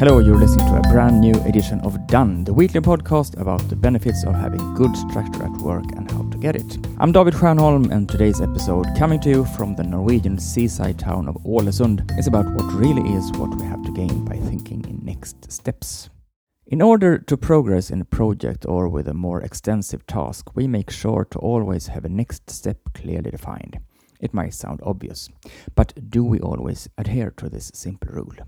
Hello, you're listening to a brand new edition of Done, the weekly podcast about the benefits of having good structure at work and how to get it. I'm David Stjernholm, and today's episode, coming to you from the Norwegian seaside town of Ålesund, is about what really is what we have to gain by thinking in next steps. In order to progress in a project or with a more extensive task, we make sure to always have a next step clearly defined. It might sound obvious, but do we always adhere to this simple rule?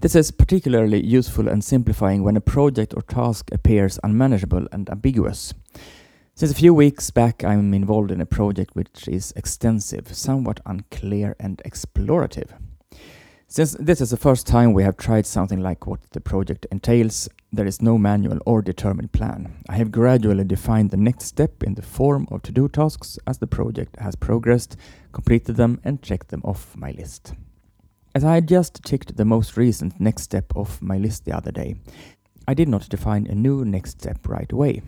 This is particularly useful and simplifying when a project or task appears unmanageable and ambiguous. Since a few weeks back, I'm involved in a project which is extensive, somewhat unclear, and explorative. Since this is the first time we have tried something like what the project entails, there is no manual or determined plan. I have gradually defined the next step in the form of to do tasks as the project has progressed, completed them, and checked them off my list. As I had just ticked the most recent next step off my list the other day, I did not define a new next step right away,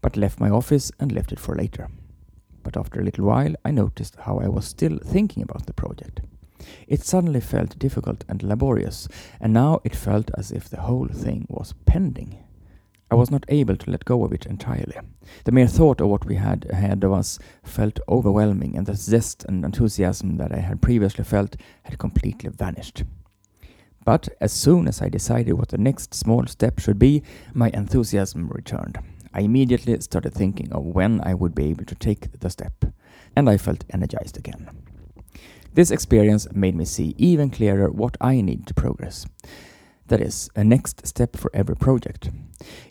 but left my office and left it for later. But after a little while, I noticed how I was still thinking about the project. It suddenly felt difficult and laborious, and now it felt as if the whole thing was pending. I was not able to let go of it entirely. The mere thought of what we had ahead of us felt overwhelming, and the zest and enthusiasm that I had previously felt had completely vanished. But as soon as I decided what the next small step should be, my enthusiasm returned. I immediately started thinking of when I would be able to take the step, and I felt energized again. This experience made me see even clearer what I need to progress. That is, a next step for every project.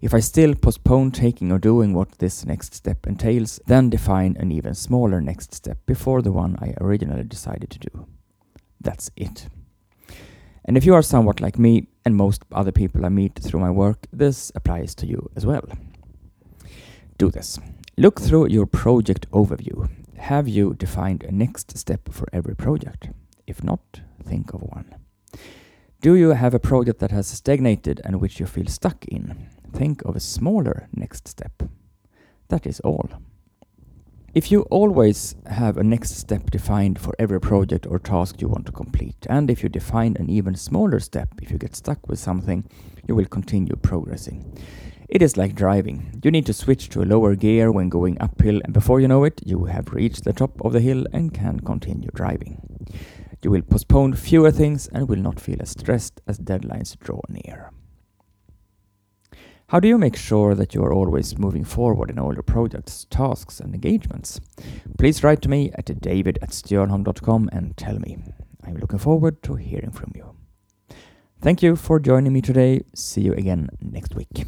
If I still postpone taking or doing what this next step entails, then define an even smaller next step before the one I originally decided to do. That's it. And if you are somewhat like me and most other people I meet through my work, this applies to you as well. Do this. Look through your project overview. Have you defined a next step for every project? If not, think of one. Do you have a project that has stagnated and which you feel stuck in? Think of a smaller next step. That is all. If you always have a next step defined for every project or task you want to complete, and if you define an even smaller step if you get stuck with something, you will continue progressing. It is like driving. You need to switch to a lower gear when going uphill, and before you know it, you have reached the top of the hill and can continue driving. You will postpone fewer things and will not feel as stressed as deadlines draw near. How do you make sure that you are always moving forward in all your projects, tasks, and engagements? Please write to me at david at and tell me. I'm looking forward to hearing from you. Thank you for joining me today. See you again next week.